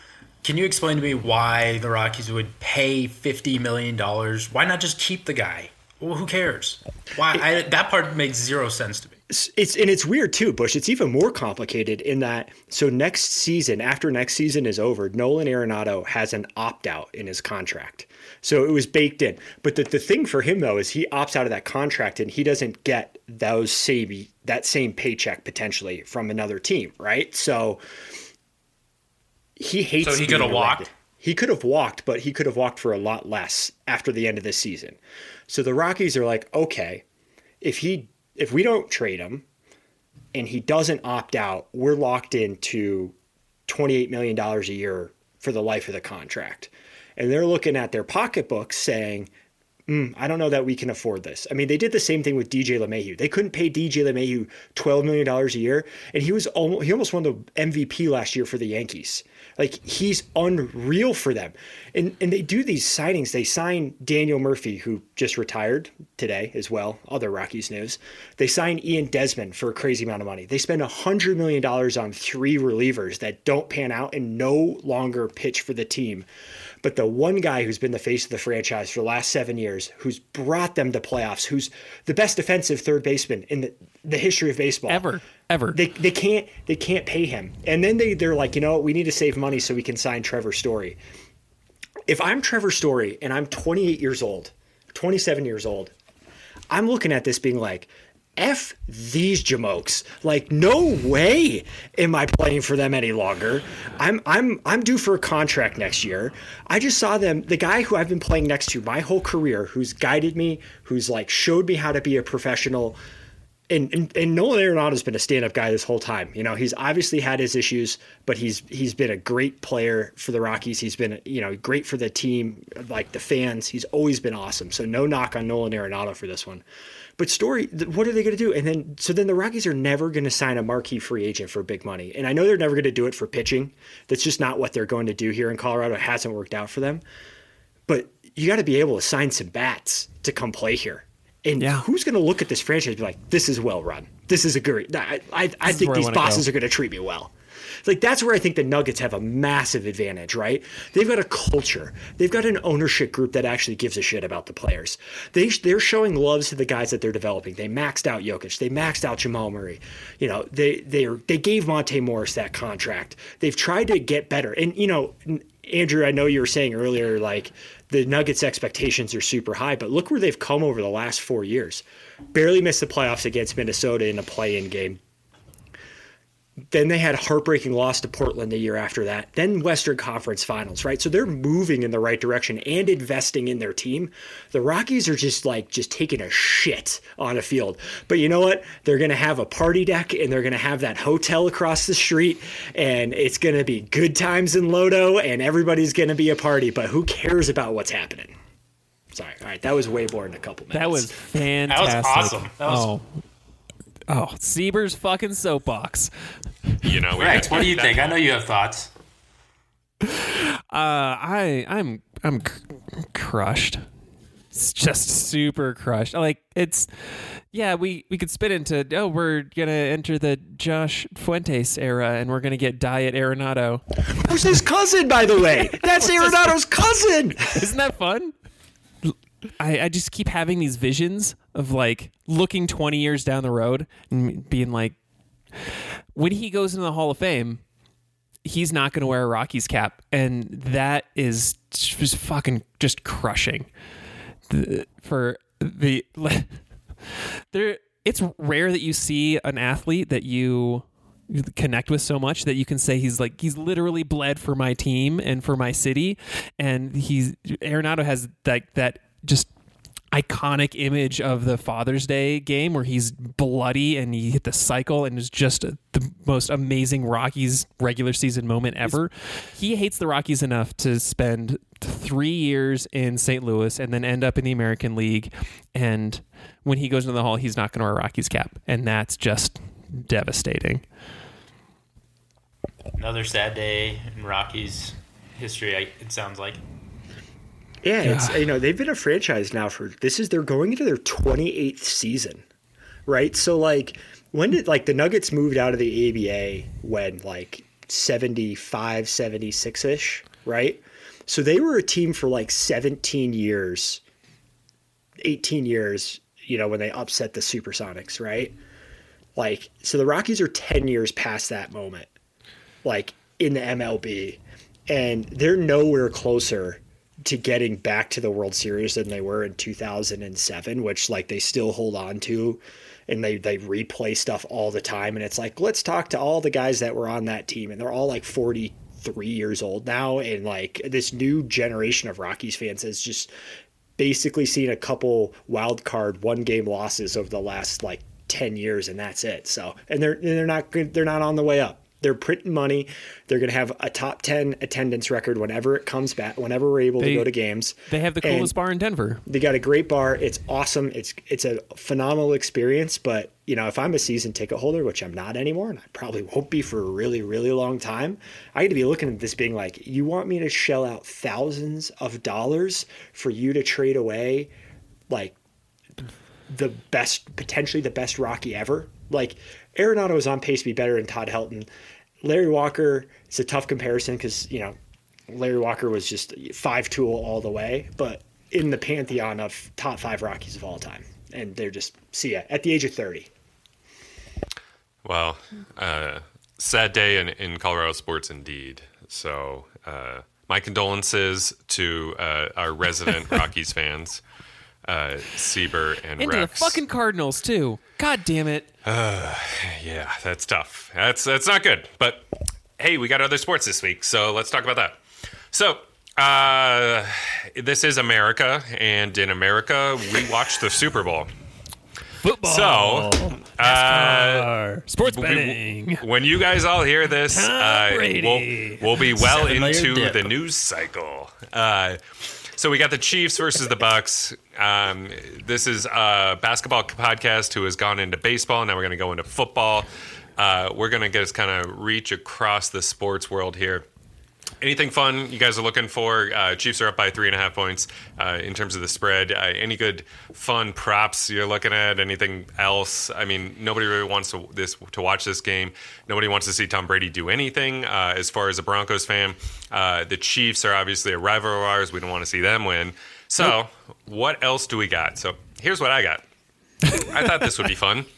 can you explain to me why the Rockies would pay fifty million dollars? Why not just keep the guy? Well, who cares? Why? I, that part makes zero sense to me. It's, it's and it's weird too, Bush. It's even more complicated in that so next season, after next season is over, Nolan Arenado has an opt out in his contract. So it was baked in. But the, the thing for him though is he opts out of that contract and he doesn't get those same that same paycheck potentially from another team, right? So he hates. So he could have walked? He could have walked, but he could have walked for a lot less after the end of this season. So the Rockies are like, okay, if he if we don't trade him and he doesn't opt out, we're locked into twenty eight million dollars a year for the life of the contract. And they're looking at their pocketbooks saying, "Hmm, I don't know that we can afford this. I mean, they did the same thing with DJ LeMahieu. They couldn't pay DJ LeMahieu twelve million dollars a year, and he was almost he almost won the MVP last year for the Yankees. Like he's unreal for them, and and they do these signings. They sign Daniel Murphy, who just retired today as well. Other Rockies news. They sign Ian Desmond for a crazy amount of money. They spend hundred million dollars on three relievers that don't pan out and no longer pitch for the team. But the one guy who's been the face of the franchise for the last seven years, who's brought them to playoffs, who's the best defensive third baseman in the, the history of baseball Ever. Ever. they they can't they can't pay him. And then they they're like, you know, what, we need to save money so we can sign Trevor Story. If I'm Trevor Story and I'm 28 years old, 27 years old, I'm looking at this being like, F these jamokes. Like, no way am I playing for them any longer. I'm I'm I'm due for a contract next year. I just saw them, the guy who I've been playing next to my whole career, who's guided me, who's like showed me how to be a professional and, and, and Nolan Arenado's been a stand-up guy this whole time. You know, he's obviously had his issues, but he's he's been a great player for the Rockies. He's been you know great for the team, like the fans. He's always been awesome. So no knock on Nolan Arenado for this one. But story, what are they going to do? And then so then the Rockies are never going to sign a marquee free agent for big money. And I know they're never going to do it for pitching. That's just not what they're going to do here in Colorado. It hasn't worked out for them. But you got to be able to sign some bats to come play here. And Yeah. who's going to look at this franchise and be like, this is well run. This is a great. I, I, I think these bosses go. are going to treat me well. Like that's where I think the Nuggets have a massive advantage, right? They've got a culture. They've got an ownership group that actually gives a shit about the players. They they're showing loves to the guys that they're developing. They maxed out Jokic. They maxed out Jamal Murray. You know, they they they gave Monte Morris that contract. They've tried to get better. And you know, Andrew, I know you were saying earlier like the Nuggets expectations are super high, but look where they've come over the last 4 years. Barely missed the playoffs against Minnesota in a play-in game then they had a heartbreaking loss to Portland the year after that. Then Western Conference Finals, right? So they're moving in the right direction and investing in their team. The Rockies are just like just taking a shit on a field. But you know what? They're going to have a party deck and they're going to have that hotel across the street and it's going to be good times in Lodo and everybody's going to be a party, but who cares about what's happening? Sorry. All right, that was way more than a couple minutes. That was fantastic. awesome. That was- oh. Oh, Sieber's fucking soapbox. You know, we Rex, what do you think? I know you have thoughts. Uh, I I'm I'm c- crushed. It's just super crushed. Like it's yeah, we we could spit into oh we're gonna enter the Josh Fuentes era and we're gonna get Diet Arenado. Who's his cousin, by the way? That's Arenado's cousin. Isn't that fun? I, I just keep having these visions of like looking 20 years down the road and being like, when he goes into the Hall of Fame, he's not going to wear a Rockies cap. And that is just fucking just crushing the, for the. there, it's rare that you see an athlete that you connect with so much that you can say he's like he's literally bled for my team and for my city and he's Arenado has like that just iconic image of the Father's Day game where he's bloody and he hit the cycle and is just the most amazing Rockies regular season moment ever. He hates the Rockies enough to spend three years in St. Louis and then end up in the American League. And when he goes into the hall, he's not going to wear a Rockies cap. And that's just devastating. Another sad day in Rockies history. It sounds like. Yeah, it's you know they've been a franchise now for this is they're going into their 28th season, right? So like when did like the Nuggets moved out of the ABA when like 75, 76 ish, right? So they were a team for like 17 years, 18 years, you know, when they upset the Supersonics, right? Like so the Rockies are 10 years past that moment, like in the MLB, and they're nowhere closer to getting back to the World Series than they were in 2007, which like they still hold on to and they they replay stuff all the time and it's like let's talk to all the guys that were on that team and they're all like 43 years old now and like this new generation of Rockies fans has just basically seen a couple wild card one game losses over the last like 10 years and that's it. So and they're they're not they're not on the way up. They're printing money. They're going to have a top 10 attendance record whenever it comes back, whenever we're able They- to go to games. They have the And- coolest bar in Denver. They got a great bar. It's awesome. It's it's a phenomenal experience. But you know, if I'm a season ticket holder, which I'm not anymore, and I probably won't be for a really really long time, I got to be looking at this being like, you want me to shell out thousands of dollars for you to trade away, like the best, potentially the best Rocky ever. Like Arenado is on pace to be better than Todd Helton. Larry Walker it's a tough comparison because you know Larry Walker was just five tool all the way, but in the pantheon of top five Rockies of all time, and they're just see ya at the age of thirty. Well, uh, sad day in, in Colorado sports indeed. So, uh, my condolences to uh, our resident Rockies fans, uh, Sieber and Into the fucking Cardinals too. God damn it. yeah, that's tough. That's that's not good. But hey, we got other sports this week, so let's talk about that. So. Uh, this is America, and in America, we watch the Super Bowl. Football. So, uh, sports we- betting. when you guys all hear this, uh, we'll, we'll be well Seven-layer into the news cycle. Uh, so we got the Chiefs versus the Bucks. Um, this is a basketball podcast who has gone into baseball. Now we're going to go into football. Uh, we're going to just kind of reach across the sports world here. Anything fun you guys are looking for? Uh, Chiefs are up by three and a half points uh, in terms of the spread. Uh, any good fun props you're looking at? Anything else? I mean, nobody really wants to this to watch this game. Nobody wants to see Tom Brady do anything. Uh, as far as a Broncos fan, uh, the Chiefs are obviously a rival of ours. We don't want to see them win. So, what else do we got? So, here's what I got. I thought this would be fun.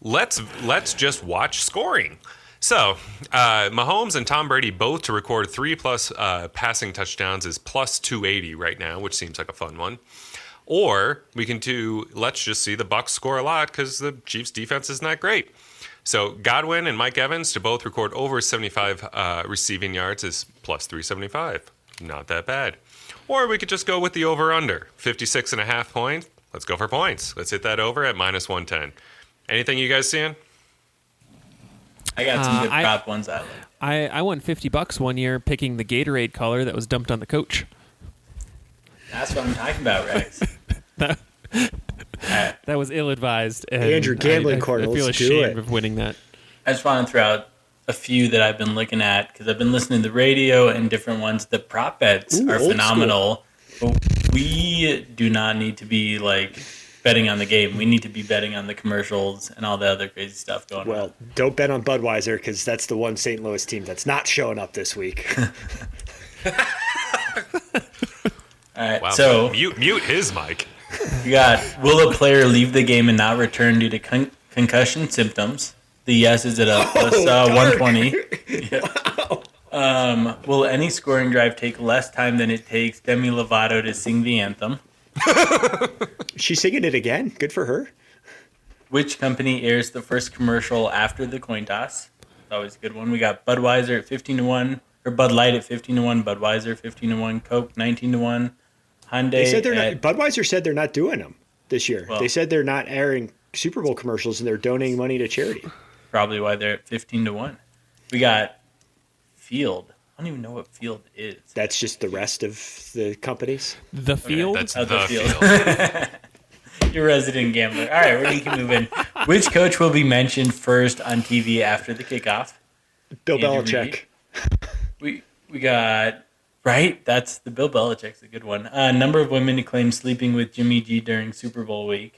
Let's let's just watch scoring. So, uh, Mahomes and Tom Brady both to record three plus uh, passing touchdowns is plus 280 right now, which seems like a fun one. Or we can do let's just see the Bucks score a lot because the Chiefs defense is not great. So Godwin and Mike Evans to both record over 75 uh, receiving yards is plus 375. Not that bad. Or we could just go with the over under 56 and a half points. Let's go for points. Let's hit that over at minus 110. Anything you guys seeing? I got some Uh, good I- prop ones I like. I, I won 50 bucks one year picking the Gatorade color that was dumped on the coach. That's what I'm talking about, Rex. That was ill advised. and Andrew, gambling I, I, corner, I feel let's do ashamed it. of winning that. I just want to throw out a few that I've been looking at because I've been listening to the radio and different ones. The prop bets Ooh, are old phenomenal. But we do not need to be like betting on the game. We need to be betting on the commercials and all the other crazy stuff going on. Well, don't bet on Budweiser because that's the one St. Louis team that's not showing up this week. All right. Wow. So mute mute his mic. you got will a player leave the game and not return due to con- concussion symptoms? The yes is at a plus uh, 120. Yeah. Um, will any scoring drive take less time than it takes Demi Lovato to sing the anthem? She's singing it again. Good for her. Which company airs the first commercial after the coin toss? Always a good one. We got Budweiser at 15 to 1, or Bud Light at 15 to 1, Budweiser 15 to 1, Coke 19 to 1, Hyundai. They said they're at- not. Budweiser said they're not doing them this year. Well- they said they're not airing Super Bowl commercials and they're donating money to charity. probably why they're at 15 to 1. We got Field. I don't even know what Field is. That's just the rest of the companies. The field. That's Oh, the, the field. field. You're resident gambler. All right, we're going to keep moving. Which coach will be mentioned first on TV after the kickoff? Bill Andy Belichick. Reid. We we got right. That's the Bill Belichick's a good one. A number of women to claim sleeping with Jimmy G during Super Bowl week.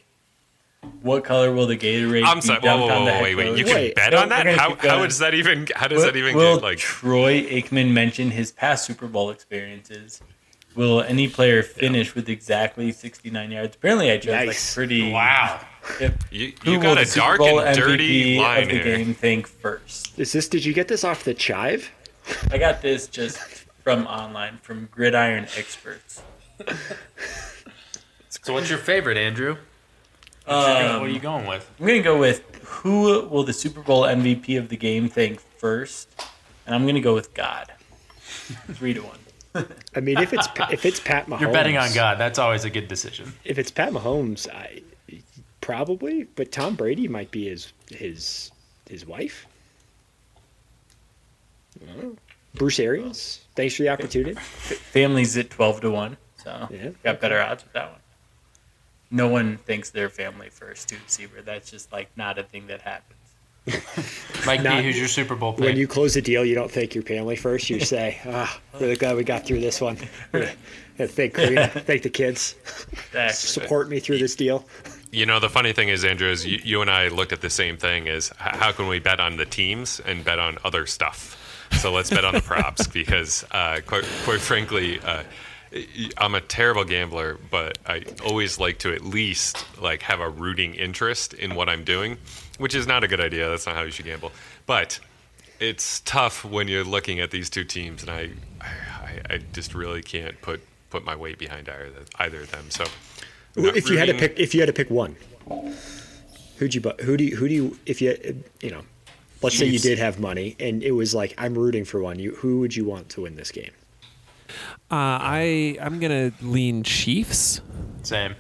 What color will the Gatorade I'm be sorry. Whoa, dumped whoa, on the whoa, head wait, wait. You can Wait, bet on that? How, how does that even? How does Will, that even will get like? Troy Aikman mention his past Super Bowl experiences? Will any player finish with exactly 69 yards? Apparently, I chose Nice. like pretty. Wow. Yep. You, Who you will got a Super dark Bowl and dirty MVP line of the here. game think first? Is this? Did you get this off the chive? I got this just from online from Gridiron Experts. So what's your favorite, Andrew? Um, what are you going with? I'm gonna go with who will the Super Bowl MVP of the game think first, and I'm gonna go with God. Three to one. I mean, if it's if it's Pat Mahomes, You're betting on God. That's always a good decision. If it's Pat Mahomes, I probably, but Tom Brady might be his his his wife. I don't know. Bruce Arians, thanks for the opportunity. Families at twelve to one, so Yeah. got better odds with that one. No one thinks their family first to receiver. That's just like not a thing that happens. Mike Not- B, who's your Super Bowl pick? When you close a deal, you don't thank your family first. You say, "Ah, really glad we got through this one. Yeah, thank Karina, thank the kids, Exactly. support me through this deal." You know, the funny thing is, Andrew, is you, you and I looked at the same thing: is how can we bet on the teams and bet on other stuff? So let's bet on the props because, uh, quite, quite frankly, uh, I'm a terrible gambler, but I always like to at least like have a rooting interest in what I'm doing, which is not a good idea. That's not how you should gamble. But it's tough when you're looking at these two teams, and I, I, I just really can't put put my weight behind either either of them. So. If you had to pick, if you had to pick one, who'd you? Who do you? Who do you? If you, you know, let's say you did have money and it was like I'm rooting for one. You, who would you want to win this game? Uh, I I'm gonna lean Chiefs. Same.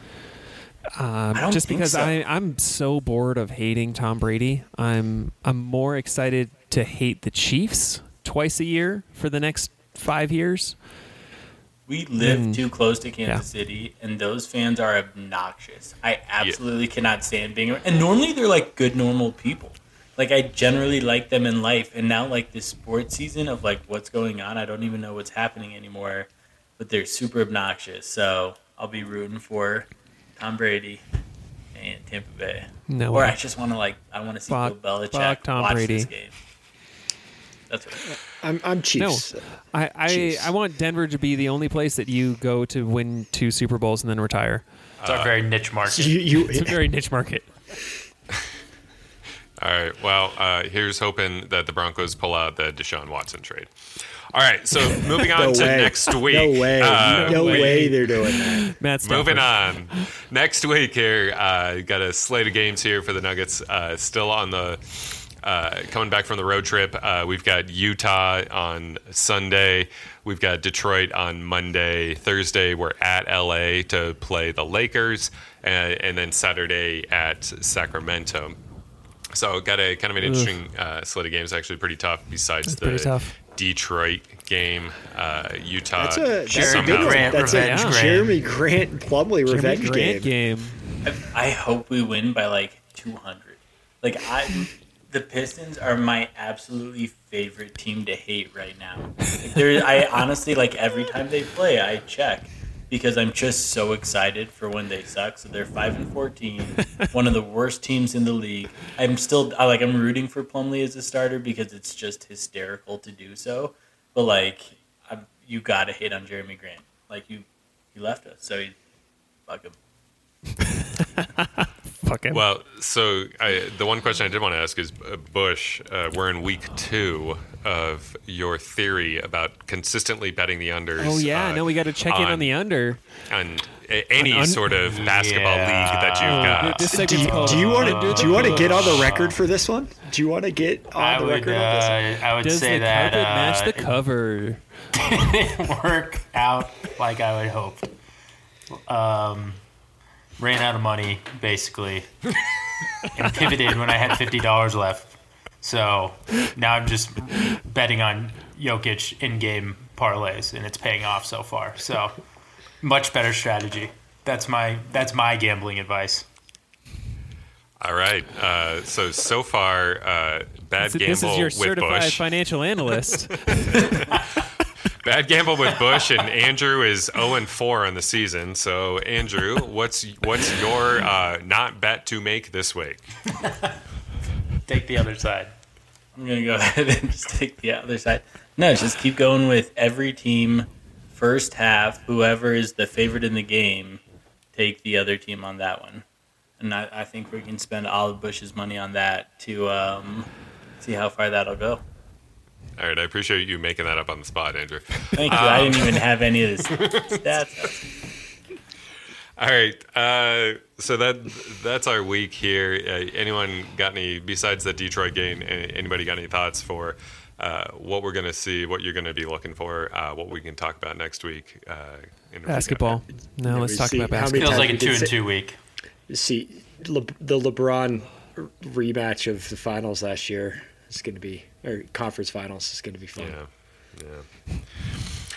Um, just because so. I I'm so bored of hating Tom Brady. I'm I'm more excited to hate the Chiefs twice a year for the next five years. We live Mm. too close to Kansas Yeah. City, and those fans are obnoxious. I absolutely cannot stand being around. And normally they're like good, normal people. Like I generally like them in life, and now like this sports season of like what's going on, I don't even know what's happening anymore. But they're super obnoxious, so I'll be rooting for Tom Brady and Tampa Bay. No or way. I just want to like I want to see Bill Belichick fuck Tom watch Brady. this game. That's what. I'm, I'm Chiefs. I I, Chiefs. I want Denver to be the only place that you go to win two Super Bowls and then retire. It's our very niche market. You, you, It's a very niche market. All right. Well, uh, here's hoping that the Broncos pull out the Deshaun Watson trade. All right. So moving on no to way. next week. No way. Uh, no way. way they're doing that. Matt Stafford. Moving on. Next week here, uh, got a slate of games here for the Nuggets. Uh, still on the uh, coming back from the road trip. Uh, we've got Utah on Sunday. We've got Detroit on Monday. Thursday, we're at LA to play the Lakers, and, and then Saturday at Sacramento. So got a kind of an interesting uh, slate of games. Actually, pretty tough. Besides That's the tough. Detroit game, uh, Utah. That's a, that's a Jerami good. Grant That's revenge a game. Jerami Grant Plumlee Jimmy revenge Grant game. game. I, I hope we win by like 200. Like I, the Pistons are my absolutely favorite team to hate right now. Like, there, I honestly like every time they play, I check because I'm just so excited for when they suck. So they're five and 14, one of the worst teams in the league. I'm still I like I'm rooting for Plumlee as a starter because it's just hysterical to do so. But like, I'm, you gotta hate on Jerami Grant. Like you, he left us, so you fuck him. Fuck him. Well, so I, the one question I did want to ask is, uh, Bush, uh, we're in week two of your theory about consistently betting the unders. oh yeah, uh, no, we got to check in on the under. on any Un- sort of basketball Yeah. league that you've got. This Do, you- do you want Under to the do you want to get on the record for this one? Do you want to get on I the would, record on this? uh, I would Does say the that carpet match uh, the cover? it didn't work out like I would hope. um, ran out of money basically, and pivoted when I had fifty dollars left. So now I'm just betting on Jokic in-game parlays, and it's paying off so far. So much better strategy. That's my that's my gambling advice. All right. Uh, so so far, uh, bad This, gamble this is your with certified Bush. financial analyst. Bad gamble with Bush, and Andrew is zero and four on the season. So Andrew, what's what's your uh, not bet to make this week? Take the other side. I'm gonna go ahead and just take the other side. No, just keep going with every team first half. Whoever is the favorite in the game, take the other team on that one. And I, I think we can spend all of Bush's money on that to um, see how far that'll go. All right, I appreciate you making that up on the spot, Andrew. Thank you. I didn't even have any of this stats. All right, uh, so that that's our week here. Uh, anyone got any besides the Detroit game? Anybody got any thoughts for uh, what we're going to see? What you're going to be looking for? Uh, what we can talk about next week? Uh, in basketball. No, Yeah, let's we talk about how many basketball. Feels like a two and two week. See, Le- the LeBron rematch of the finals last year is going to be, or conference finals is going to be fun. Yeah, yeah.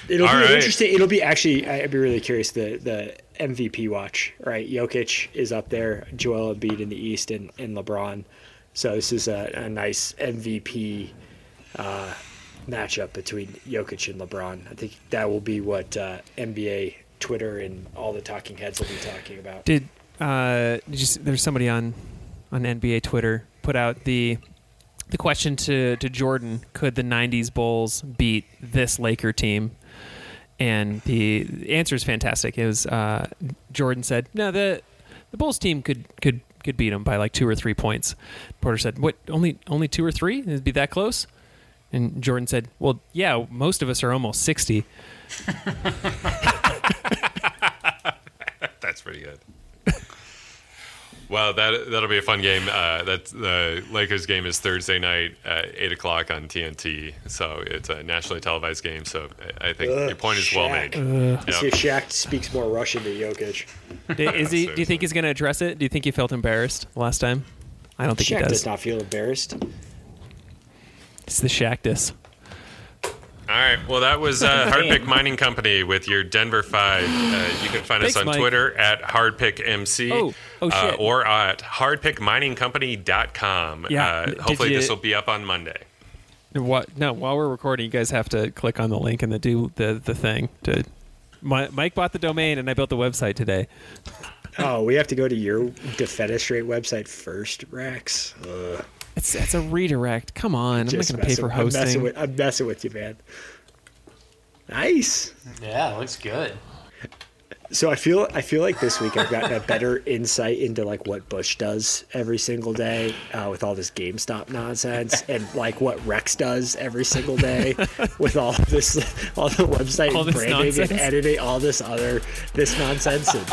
It'll All be right. interesting. It'll be actually. I'd be really curious. The the MVP watch, right? Jokic is up there. Joel Embiid in the East, and, and LeBron. So this is a, a nice MVP uh, matchup between Jokic and LeBron. I think that will be what uh, NBA Twitter and all the talking heads will be talking about. Did uh, did you? See, there's somebody on on NBA Twitter put out the the question to to Jordan: Could the '90s Bulls beat this Laker team? And the, answer is fantastic. It was uh, Jordan said, "No, the the Bulls team could could could beat them by like two or three points." Porter said, "What? Only only two or three? It'd be that close?" And Jordan said, "Well, yeah, most of us are almost 60." That's pretty good. well, that that'll be a fun game. Uh, that's the Lakers game is Thursday night at eight o'clock on TNT. So it's a nationally televised game. So I I think Ugh, your point is well Shaq. made. See Yep. if Shaq speaks more Russian than Jokic. Is he? Do you think he's going to address it? Do you think he felt embarrassed last time? I don't think Shaq he does does. not feel embarrassed. It's the Shactus. All right. Well, that was uh, Hardpick Mining Company with your Denver Five. Uh, you can find us on Mike. Twitter at HardpickMC Oh, oh, uh, shit. or at hardpickminingcompany.com. Yeah, Uh, did hopefully, you- this will be up on Monday. What? No, while we're recording, you guys have to click on the link and the do the the thing to. My, Mike bought the domain and I built the website today. Oh, we have to go to your defenestrate website first, Rex. Ugh. It's it's a redirect. Come on, I'm Just not going to pay messing- for I'm messing, hosting. with, I'm messing with you, man. Nice. Yeah, looks good. So I feel I feel like this week I've gotten a better insight into like what Bush does every single day uh, with all this GameStop nonsense, and like what Rex does every single day with all this, all the website All this branding nonsense. and editing, all this other this nonsense. And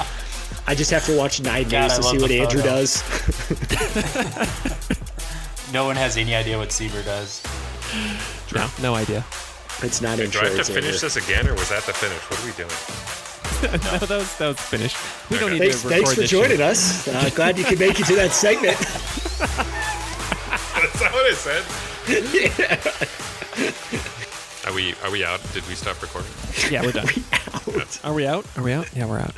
I just have to watch Nine God, News to see what the Andrew does. No one has any idea what Sieber does. No, no idea. It's not interesting. Do I have to finish Andrew. this again, or was that the finish? What are we doing? no, that was that was finished. We don't Okay. need Thanks, to thanks for joining shit. us. Uh, glad you could make it to that segment. That's not what I said. Yeah. Are we are we out? Did we stop recording? Yeah, we're done. Out. Are we out? Are we out? Yeah, we're out.